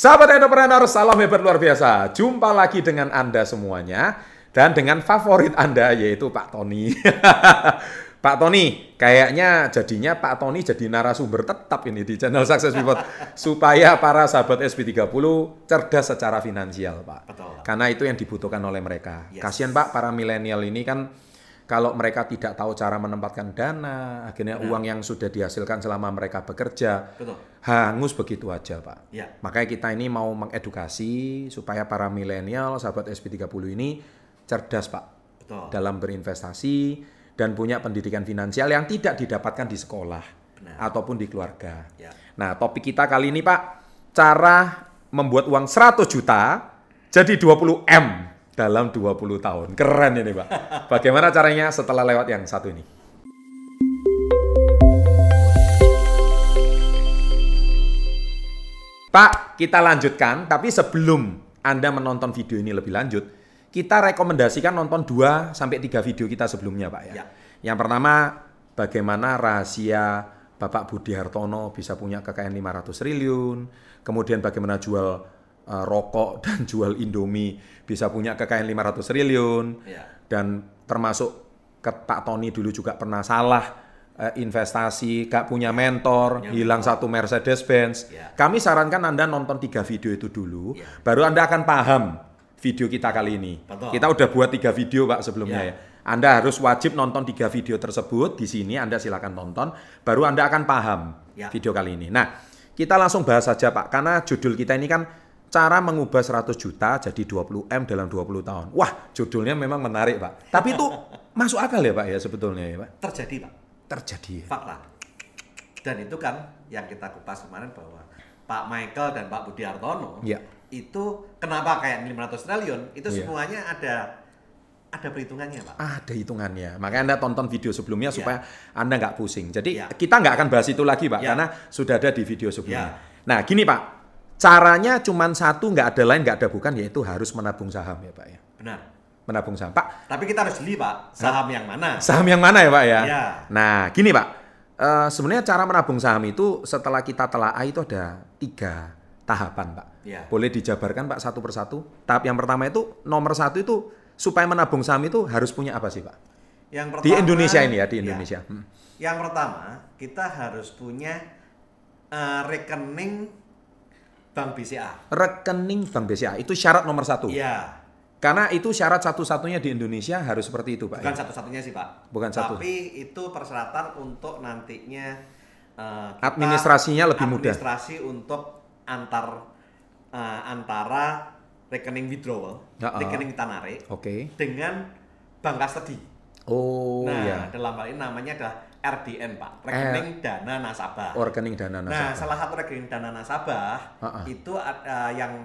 Sahabat entrepreneur, salam hebat luar biasa. Jumpa lagi dengan Anda semuanya dan dengan favorit Anda yaitu Pak Tony. Pak Tony, kayaknya jadinya Pak Tony jadi narasumber tetap ini di channel Success Pivot supaya para sahabat SP30 cerdas secara finansial, Pak. Betul. Karena itu yang dibutuhkan oleh mereka. Yes. Kasihan Pak para milenial ini kan kalau mereka tidak tahu cara menempatkan dana, akhirnya uang yang sudah dihasilkan selama mereka bekerja Betul. hangus begitu aja, Pak. Ya. Makanya kita ini mau mengedukasi supaya para milenial sahabat SP30 ini cerdas, Pak Betul. dalam berinvestasi dan punya pendidikan finansial yang tidak didapatkan di sekolah Benar. ataupun di keluarga. Ya. Nah, topik kita kali ini Pak, cara membuat uang 100 juta jadi 20 M dalam 20 tahun. Keren ini Pak. Bagaimana caranya setelah lewat yang satu ini? Pak, kita lanjutkan, tapi sebelum Anda menonton video ini lebih lanjut, kita rekomendasikan nonton 2 sampai 3 video kita sebelumnya, Pak ya. Ya. Yang pertama, bagaimana rahasia Bapak Budi Hartono bisa punya kekayaan 500 triliun, kemudian bagaimana jual eh, rokok dan jual Indomie bisa punya kekayaan 500 triliun, Ya. dan termasuk ke Pak Tony dulu juga pernah salah eh, investasi, gak punya mentor, Punya hilang satu Mercedes Benz. Ya. Kami sarankan Anda nonton tiga video itu dulu, Ya. baru Anda akan paham video kita kali ini. Betul. Kita udah buat tiga video Pak sebelumnya ya. Ya. Anda harus wajib nonton tiga video tersebut di sini. Anda silakan tonton, baru Anda akan paham Ya. video kali ini. Nah, kita langsung bahas saja Pak, karena judul kita ini kan cara mengubah 100 juta jadi 20 M dalam 20 tahun. Wah, judulnya memang menarik Pak. Tapi itu masuk akal ya Pak ya sebetulnya ya Pak. Terjadi, Pak. Terjadi. ya? Fakta. Dan itu kan yang kita kupas kemarin bahwa Pak Michael dan Pak Budi Hartono Iya. itu kenapa kayak 500 triliun itu Iya. semuanya ada ada perhitungannya, Pak. Ada hitungannya. Makanya Anda tonton video sebelumnya Ya. supaya Anda nggak pusing. Jadi Ya. kita nggak akan bahas itu lagi, Pak, Ya. karena sudah ada di video sebelumnya. Ya. Nah, gini Pak, caranya cuma satu, nggak ada lain, nggak ada bukan, yaitu harus menabung saham ya, Pak ya. Benar. Menabung saham, Pak. Tapi kita harus jeli, Pak, saham yang mana? Saham yang mana ya, Pak ya? Ya. Nah, gini Pak, Eh, sebenarnya cara menabung saham itu setelah kita telaah itu ada tiga tahapan, Pak. Ya. Boleh dijabarkan, Pak, satu persatu. Tahap yang pertama itu nomor satu itu supaya menabung saham itu harus punya apa sih, Pak? Yang pertama Di Indonesia ini ya, di Ya. Indonesia. Hmm. Yang pertama, kita harus punya eh, rekening Bank BCA. rekening Bank BCA itu syarat nomor satu. Iya. Karena itu syarat satu-satunya di Indonesia harus seperti itu, Pak. Bukan ya? satu-satunya sih, Pak. Bukan satu. Tapi itu persyaratan untuk nantinya kita Administrasinya lebih mudah. Administrasi untuk antar eh, antara rekening withdrawal, Ya, ah. rekening kita narik Oke. dengan bank custody. Oh nah, ya. dalam hal ini namanya adalah RDN, Pak. Rekening dana nasabah. Oh, rekening dana Nah, nasabah. salah satu rekening dana nasabah Ah, ah. itu ada yang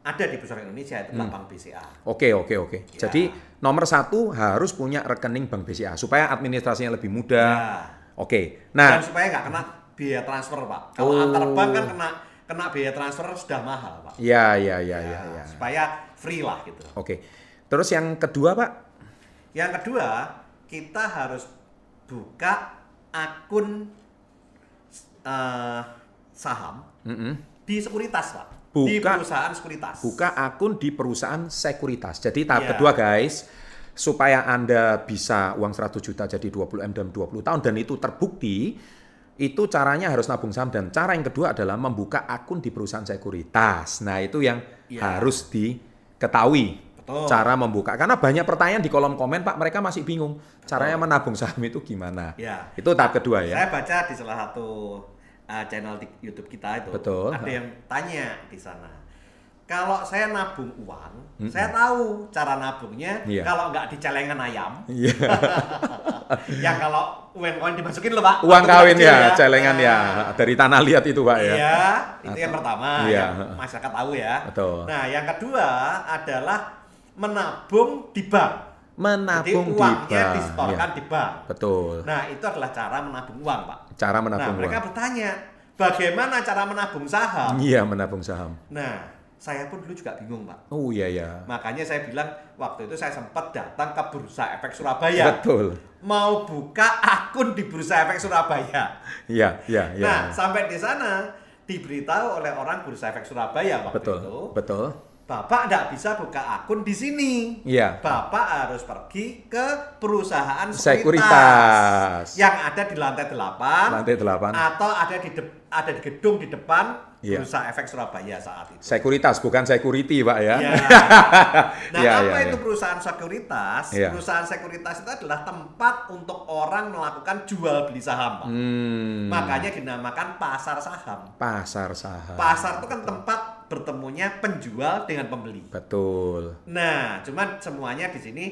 ada di perusahaan Indonesia itu Hmm. Bank BCA. Oke, oke, oke. Ya. Jadi nomor satu harus punya rekening Bank BCA supaya administrasinya lebih mudah. Ya. Oke. Dan Nah, supaya nggak kena biaya transfer, Pak. Kalau Oh. antar bank kan kena kena biaya transfer sudah mahal, Pak. ya, ya, ya, ya, ya. Supaya free lah gitu. Oke. Terus yang kedua, Pak? Yang kedua, kita harus buka akun eh, saham Mm-mm. di sekuritas, Pak. Buka- di perusahaan sekuritas. Buka akun di perusahaan sekuritas. Jadi tahap Iya. kedua, guys, supaya Anda bisa uang 100 juta jadi 20 M dalam 20 tahun dan itu terbukti, itu caranya harus nabung saham dan cara yang kedua adalah membuka akun di perusahaan sekuritas. Nah, itu yang Iya. harus diketahui. Betul. Cara membuka karena banyak pertanyaan di kolom komen, Pak, mereka masih bingung caranya menabung saham itu gimana. Ya. Itu tahap kedua ya. Saya baca di salah satu uh, channel di YouTube kita itu Betul. ada yang tanya di sana. Kalau saya nabung uang, saya tahu cara nabungnya. Iya. Kalau nggak di celengan ayam, Iya. yang kalau uang koin dimasukin loh pak. Uang kawin kecil ya, celengan ya. Nah, Dari tanah liat itu, Pak ya. Iya, itu yang pertama Iya. yang masyarakat tahu ya. Betul. Nah, yang kedua adalah menabung di bank. Menabung Jadi di uangnya bank. disetorkan Iya. di bank. Betul. Nah, itu adalah cara menabung uang, Pak. Cara Nah, menabung mereka uang. bertanya, bagaimana cara menabung saham? Iya, menabung saham. Nah, saya pun dulu juga bingung, Pak. Oh iya ya. Makanya saya bilang, waktu itu saya sempat datang ke Bursa Efek Surabaya. Betul. Mau buka akun di Bursa Efek Surabaya. Iya, iya, iya. Nah, sampai di sana diberitahu oleh orang Bursa Efek Surabaya waktu Betul, itu, betul. Bapak tidak bisa buka akun di sini. Iya. Bapak harus pergi ke perusahaan Sekuritas. yang ada di lantai 8 Lantai 8. atau ada di de- ada di gedung di depan Iya. Bursa Efek Surabaya saat itu. Sekuritas bukan security, Pak ya. Ya. Nah, Iya, apa iya, itu iya. perusahaan sekuritas? Iya. Perusahaan sekuritas itu adalah tempat untuk orang melakukan jual beli saham, Pak. Hmm. Makanya dinamakan pasar saham. pasar saham. Pasar itu kan tempat bertemunya penjual dengan pembeli. Betul. Nah, cuman semuanya di sini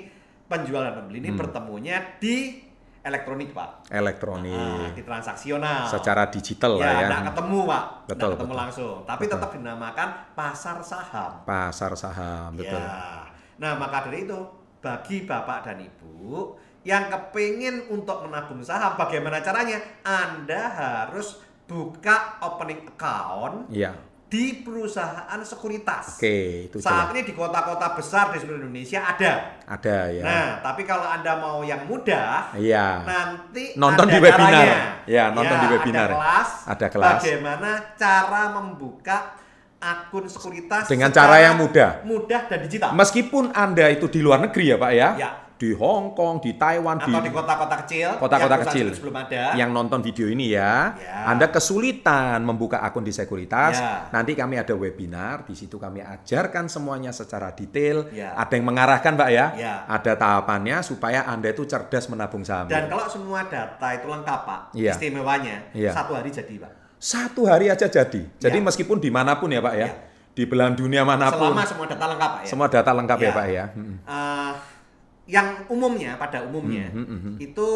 penjual dan pembeli Hmm. ini bertemunya di elektronik, Pak. Elektronik. Ah, di transaksional. Secara digital lah ya, ya. ketemu, Pak. Betul, ketemu betul. langsung. Tapi Betul. tetap dinamakan pasar saham. Pasar saham, betul. Ya. Nah, maka dari itu, bagi Bapak dan Ibu yang kepingin untuk menabung saham, bagaimana caranya? Anda harus buka opening account Iya. Di perusahaan sekuritas. Oke, itu Saat jelas. ini di kota-kota besar di seluruh Indonesia ada. Ada ya. Nah, tapi kalau Anda mau yang mudah, Iya. nanti Nonton ada di webinar. caranya. Ya, nonton di webinar. Ada kelas, Ada kelas. Bagaimana cara membuka akun sekuritas Dengan cara yang mudah. mudah dan digital. Meskipun Anda itu di luar negeri ya, Pak ya. Ya. Di Hong Kong, di Taiwan, atau di kota-kota kecil, kota-kota kecil belum ada. yang nonton video ini ya, Ya. Anda kesulitan membuka akun di sekuritas, Ya. nanti kami ada webinar, di situ kami ajarkan semuanya secara detail, Ya. ada yang mengarahkan Pak ya, Ya. ada tahapannya supaya Anda itu cerdas menabung saham. Dan kalau semua data itu lengkap, Pak, Iya. istimewanya Iya. satu hari jadi, Pak. Satu hari aja jadi, jadi Ya. meskipun di mana pun ya Pak ya, Ya. di belahan dunia mana pun, Selama semua data lengkap, Pak ya. semua data lengkap ya, Ya. Pak ya. Eh, yang umumnya pada umumnya Hmm, hmm, hmm. itu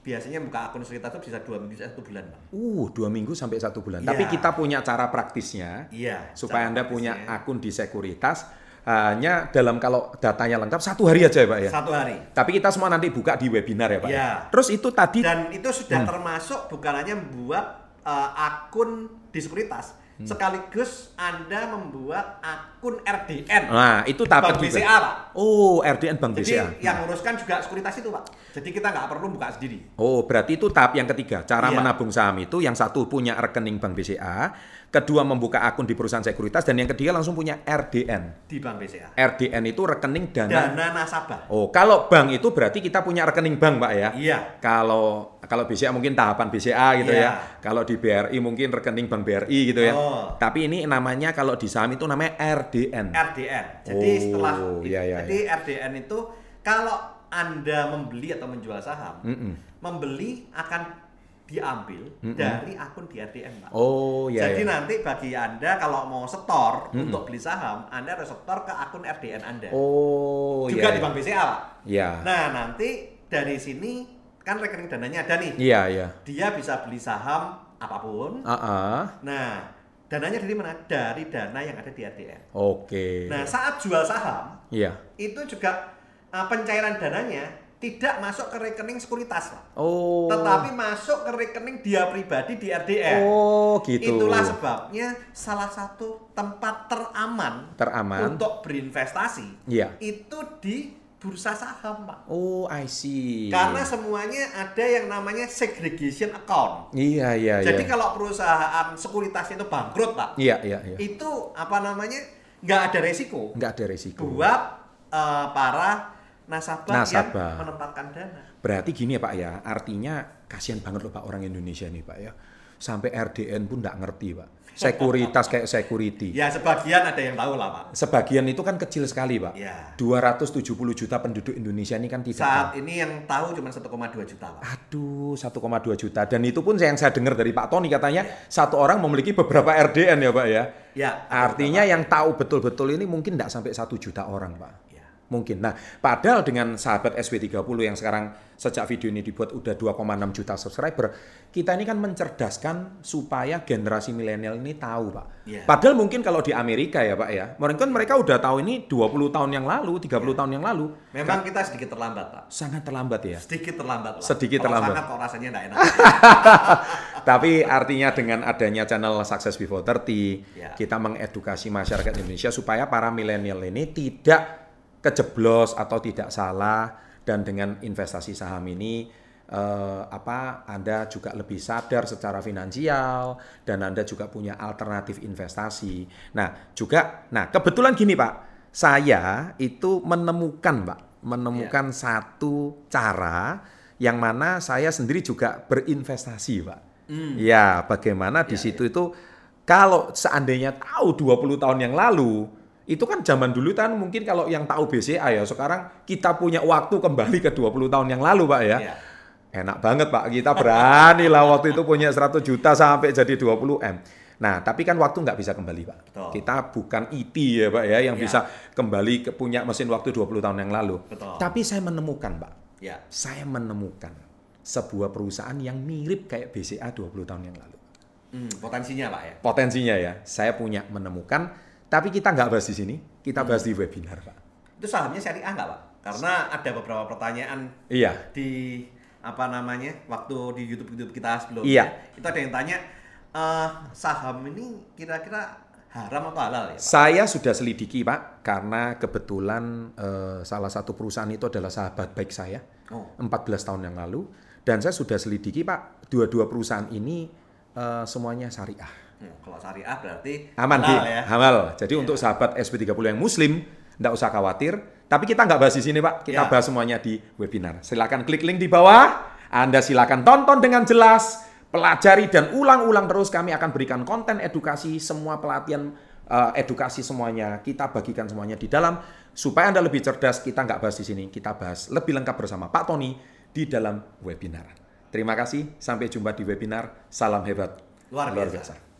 biasanya buka akun sekuritas itu bisa dua minggu satu bulan, Pak. Uh, dua minggu sampai satu bulan. Ya. Tapi kita punya cara praktisnya, Iya. supaya cara Anda punya akun di sekuritas hanya dalam kalau datanya lengkap satu hari aja ya Pak ya. satu hari. Tapi kita semua nanti buka di webinar ya Pak. Iya. Terus itu tadi Dan itu sudah Hmm. termasuk bukan hanya membuat eh, akun di sekuritas, Hmm. sekaligus Anda membuat akun RDN. Nah, itu tahap Bank juga. BCA, Pak. Oh, RDN Bank Jadi BCA. yang nguruskan juga sekuritas itu, Pak. Jadi kita nggak perlu buka sendiri. Oh, berarti itu tahap yang ketiga. Cara Iya. menabung saham itu yang satu punya rekening Bank BCA, kedua membuka akun di perusahaan sekuritas dan yang ketiga langsung punya RDN. di Bank BCA. RDN itu rekening dana. Dana nasabah. Oh, kalau bank itu berarti kita punya rekening bank, Pak ya. Iya. Kalau kalau BCA mungkin tahapan BCA gitu Iya. ya. Kalau di BRI mungkin rekening bank BRI gitu ya. Oh. Tapi ini namanya kalau di saham itu namanya RDN. RDN. Jadi Oh, setelah iya, iya, jadi RDN itu kalau Anda membeli atau menjual saham, Mm-mm. membeli akan diambil dari akun di RDN, Pak. Oh, iya Jadi iya. nanti bagi Anda kalau mau setor Mm-mm. untuk beli saham, Anda harus setor ke akun RDN Anda. Oh, Juga iya. di Bank BCA, Pak. Iya. Nah, nanti dari sini kan rekening dananya ada nih. Iya, iya. Dia bisa beli saham apa pun. Ah, ah. Nah, dananya dari mana? Dari dana yang ada di RDN. Oke. Nah, saat jual saham, Iya. itu juga uh, pencairan dananya tidak masuk ke rekening sekuritas, Pak. Oh. Tetapi masuk ke rekening dia pribadi di RDN. Oh, gitu. Itulah sebabnya salah satu tempat teraman Teraman. untuk berinvestasi Iya. itu di bursa saham, Pak. Oh, I see. Karena semuanya ada yang namanya segregation account. Iya, iya, Jadi iya. kalau perusahaan sekuritas itu bangkrut, Pak, Iya, iya, iya. itu apa namanya? nggak ada resiko Nggak ada resiko. buat eh, para nasabah, Nasabah. yang menempatkan dana. Berarti gini ya Pak ya, artinya kasihan banget loh Pak orang Indonesia nih Pak ya. Sampai RDN pun nggak ngerti Pak. Sekuritas kayak security. Ya sebagian ada yang tahu lah, Pak. Sebagian itu kan kecil sekali Pak. Ya. 270 juta penduduk Indonesia ini kan tidak Saat tahu. ini yang tahu cuma 1,2 juta, Pak. Aduh, 1,2 juta. Dan itu pun yang saya dengar dari Pak Tony katanya satu orang memiliki beberapa RDN ya Pak ya. Ya. Artinya yang tahu betul-betul ini mungkin tidak sampai satu juta orang Pak. Mungkin. Nah, padahal dengan sahabat SW30 yang sekarang sejak video ini dibuat udah 2,6 juta subscriber, kita ini kan mencerdaskan supaya generasi milenial ini tahu, Pak. Iya. Padahal mungkin kalau di Amerika ya, Pak ya, mungkin mereka udah tahu ini 20 tahun yang lalu, 30 Iya. tahun yang lalu. Memang kita sedikit terlambat, Pak. Sangat terlambat ya. Sedikit terlambat, Pak. Sedikit Kalau terlambat. sangat kok rasanya nggak enak. Tapi artinya dengan adanya channel Success Before 30, Ya. kita mengedukasi masyarakat Indonesia supaya para milenial ini tidak kejeblos atau tidak salah dan dengan investasi saham ini eh, apa Anda juga lebih sadar secara finansial dan Anda juga punya alternatif investasi. Nah, juga nah kebetulan gini, Pak. Saya itu menemukan, Pak, menemukan satu cara yang mana saya sendiri juga berinvestasi, Pak. Ya, bagaimana di situ itu kalau seandainya tahu 20 tahun yang lalu itu kan zaman dulu kan mungkin kalau yang tahu BCA ya sekarang kita punya waktu kembali ke 20 tahun yang lalu Pak ya. Iya. Enak banget Pak, kita berani lah waktu itu punya 100 juta sampai jadi 20 M. Nah, tapi kan waktu nggak bisa kembali Pak. Betul. Kita bukan IT ya Pak ya yang Iya. bisa kembali ke punya mesin waktu 20 tahun yang lalu. Betul. Tapi saya menemukan Pak, Ya. saya menemukan sebuah perusahaan yang mirip kayak BCA 20 tahun yang lalu Hmm, potensinya Pak ya. potensinya ya. Saya punya menemukan, tapi kita nggak bahas di sini, kita bahas di webinar, Pak. Itu sahamnya syariah nggak Pak? Karena ada beberapa pertanyaan Iya, di apa namanya waktu di YouTube YouTube kita sebelumnya. Iya. Itu ada yang tanya eh, saham ini kira-kira haram atau halal ya Pak? saya sudah selidiki, Pak, karena kebetulan eh, salah satu perusahaan itu adalah sahabat baik saya, Oh. 14 tahun yang lalu, dan saya sudah selidiki, Pak, dua-dua perusahaan ini eh, semuanya syariah. Hmm, kalau syariah berarti Aman, halal ya. Halal. Jadi untuk sahabat SP30 yang muslim, nggak usah khawatir. Tapi kita nggak bahas di sini, Pak. Kita Ya. bahas semuanya di webinar. Silakan klik link di bawah. Anda silakan tonton dengan jelas, pelajari dan ulang-ulang terus. Kami akan berikan konten edukasi, semua pelatihan eh, edukasi semuanya. Kita bagikan semuanya di dalam supaya Anda lebih cerdas. Kita nggak bahas di sini. Kita bahas lebih lengkap bersama Pak Tony di dalam webinar. Terima kasih. Sampai jumpa di webinar. Salam hebat. Luar biasa.